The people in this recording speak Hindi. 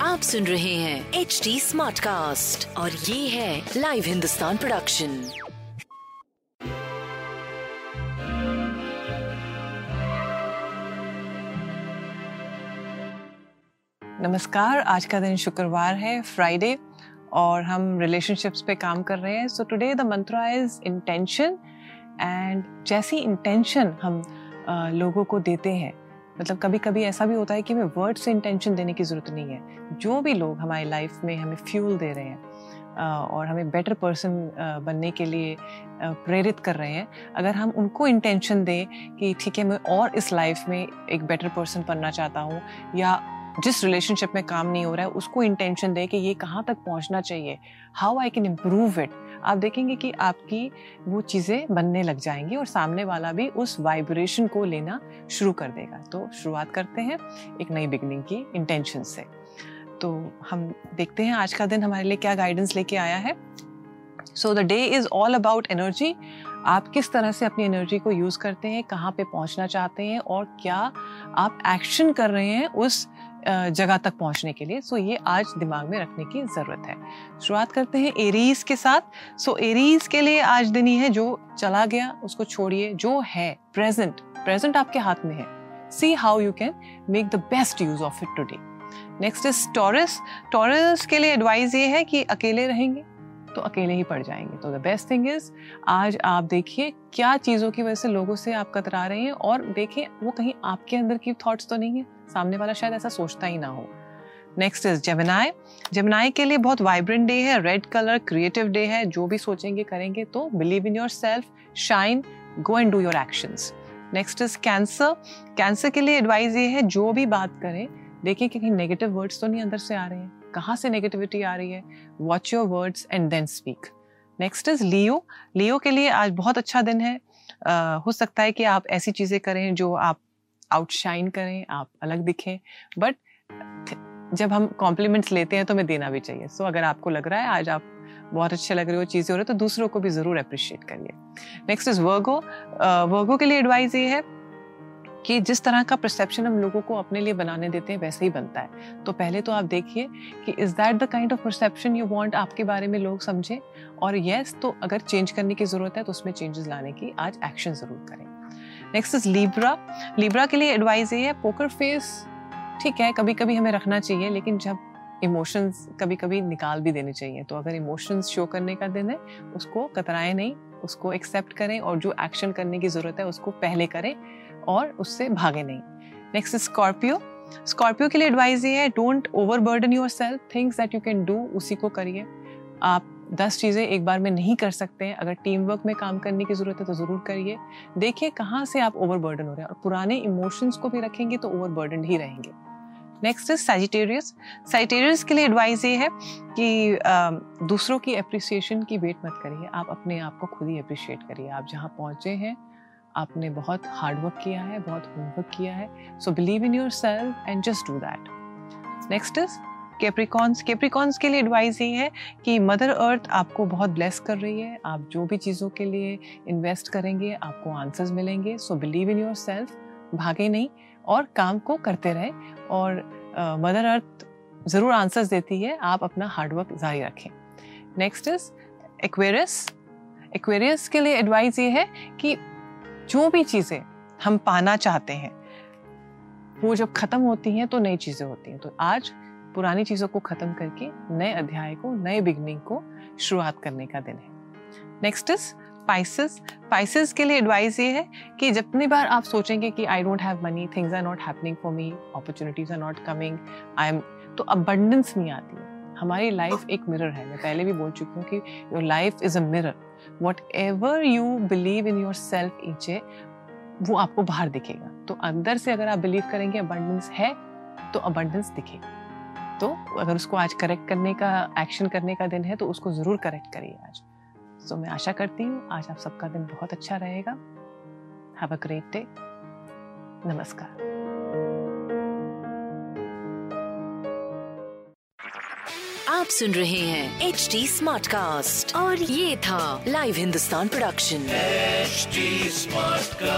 आप सुन रहे हैं एच डी स्मार्ट कास्ट और ये है लाइव हिंदुस्तान प्रोडक्शन नमस्कार आज का दिन शुक्रवार है फ्राइडे और हम रिलेशनशिप्स पे काम कर रहे हैं। So today the mantra is intention and जैसी इंटेंशन हम लोगों को देते हैं मतलब कभी कभी ऐसा भी होता है कि हमें वर्ड से इंटेंशन देने की ज़रूरत नहीं है। जो भी लोग हमारी लाइफ में हमें फ्यूल दे रहे हैं और हमें बेटर पर्सन बनने के लिए प्रेरित कर रहे हैं, अगर हम उनको इंटेंशन दें कि ठीक है, मैं और इस लाइफ में एक बेटर पर्सन बनना चाहता हूँ, या जिस रिलेशनशिप में काम नहीं हो रहा है, उसको इंटेंशन दें कि ये कहाँ तक पहुँचना चाहिए how I can improve it आप देखेंगे कि आपकी वो चीज़ें बनने लग जाएँगी और सामने वाला भी उस वाइब्रेशन को लेना शुरू कर देगा। तो शुरुआत करते हैं एक नई बिगनिंग की इंटेंशन से। तो हम देखते हैं आज का दिन हमारे लिए क्या गाइडेंस लेके आया है। So the day is all about energy आप किस तरह से अपनी एनर्जी को यूज़ करते हैं, कहाँ पे पहुँचना चाहते हैं और क्या आप एक्शन कर रहे हैं उस जगह तक पहुँचने के लिए। सो ये आज दिमाग में रखने की ज़रूरत है। शुरुआत करते हैं एरीज के साथ। सो एरीज के लिए आज दिन ही है जो चला गया, उसको छोड़िए, जो है प्रेजेंट प्रेजेंट आपके हाथ में है। See how you can make the best use of it today next is Taurus Taurus के लिए एडवाइस ये है कि अकेले रहेंगे। तो अकेले ही पड़ जाएँगे। तो द बेस्ट थिंग इज़ आज आप देखिए क्या चीज़ों की वजह से लोगों से आप कतरा रहे हैं और देखें वो कहीं आपके अंदर की थॉट्स तो नहीं है। सामने वाला शायद ऐसा सोचता ही ना हो। नेक्स्ट इज़ जेमिनाई जेमिनाई के लिए बहुत वाइब्रेंट डे है रेड कलर क्रिएटिव डे है। जो भी सोचेंगे, करेंगे तो believe in yourself shine go and do your actions next is Cancer Cancer के लिए एडवाइस ये है, जो भी बात करें देखें कि कहीं नेगेटिव वर्ड्स तो नहीं अंदर से आ रहे हैं। कहाँ से नेगेटिविटी आ रही है? Watch your words and then speak next is Leo Leo के लिए आज बहुत अच्छा दिन है। अ, हो सकता है कि आप ऐसी चीज़ें करें जो आप आउटशाइन करें आप अलग दिखें। बट जब हम कॉम्प्लीमेंट्स लेते हैं तो हमें देना भी चाहिए। सो so, अगर आपको लग रहा है आज आप बहुत अच्छे लग रहे हो चीज़ें हो रही है तो दूसरों को भी ज़रूर अप्रिशिएट करिए। नेक्स्ट इज़ वर्गो वर्गो के लिए एडवाइस ये है कि जिस तरह का परसेप्शन हम लोगों को अपने लिए बनाने देते हैं, वैसे ही बनता है। तो पहले तो आप देखिए कि is that the kind of perception you want आपके बारे में लोग समझें और यस तो अगर चेंज करने की ज़रूरत है तो उसमें चेंजेस लाने की आज एक्शन ज़रूर करें। नेक्स्ट इज़ लीब्रा लीब्रा के लिए एडवाइज ये है पोकर फेस ठीक है कभी कभी हमें रखना चाहिए, लेकिन जब इमोशंस कभी कभी निकाल भी देने चाहिए। तो अगर इमोशंस शो करने का दिन है, उसको कतराएँ नहीं, उसको एक्सेप्ट करें और जो एक्शन करने की ज़रूरत है, उसको पहले करें और उससे भागे नहीं। नेक्स्ट स्कॉर्पियो स्कॉर्पियो के लिए एडवाइस ये है don't overburden yourself things that you can do उसी को करिए। आप दस चीज़ें एक बार में नहीं कर सकते हैं। अगर टीम वर्क में काम करने की ज़रूरत है तो ज़रूर करिए। देखिए कहाँ से आप ओवर बर्डन हो रहे हैं। और पुराने इमोशंस को भी रखेंगे तो ओवर बर्डन ही रहेंगे। नेक्स्ट इज़ सजिटेरियस सजिटेरियस के लिए एडवाइस ये है कि अ, दूसरों की अप्रिसिएशन की वेट मत करिए। आप अपने आप को खुद ही अप्रिशिएट करिए। आप जहाँ पहुँचे हैं आपने बहुत हार्डवर्क किया है बहुत होमवर्क किया है। So believe in yourself and just do that next is Capricorns Capricorns के लिए एडवाइस ये है कि मदर अर्थ आपको बहुत ब्लेस कर रही है। आप जो भी चीज़ों के लिए इन्वेस्ट करेंगे आपको आंसर्स मिलेंगे। So believe in yourself भागे नहीं और काम को करते रहें। और मदर अर्थ ज़रूर आंसर्स देती है, आप अपना हार्डवर्क जारी रखें। नेक्स्ट इज़ एक्वेरियस एक्वेरियस के लिए एडवाइस ये है कि जो भी चीज़ें हम पाना चाहते हैं, वो जब ख़त्म होती हैं तो नई चीज़ें होती हैं। तो आज पुरानी चीज़ों को ख़त्म करके नए अध्याय को, नए बिगनिंग को शुरुआत करने का दिन है। नेक्स्ट इज़ स्पाइसेस स्पाइसेस के लिए एडवाइस ये है कि जितनी बार आप सोचेंगे कि I don't have money things are not happening for me opportunities are not coming I am तो अबंडेंस नहीं आती हमारी लाइफ एक मिरर है। मैं पहले भी बोल चुकी हूँ कि your life is a mirror whatever you believe in yourself ईचे वो आपको बाहर दिखेगा। तो अंदर से अगर आप बिलीव करेंगे अबंडेंस है तो अबंडेंस दिखेगा। तो अगर उसको आज करेक्ट करने का एक्शन करने का दिन है तो उसको ज़रूर करेक्ट करिए आज। सो मैं आशा करती हूँ आज आप सबका दिन बहुत अच्छा रहेगा। हैव अ ग्रेट डे नमस्कार। आप सुन रहे हैं एच डी स्मार्ट कास्ट और ये था live Hindustan production H smartcast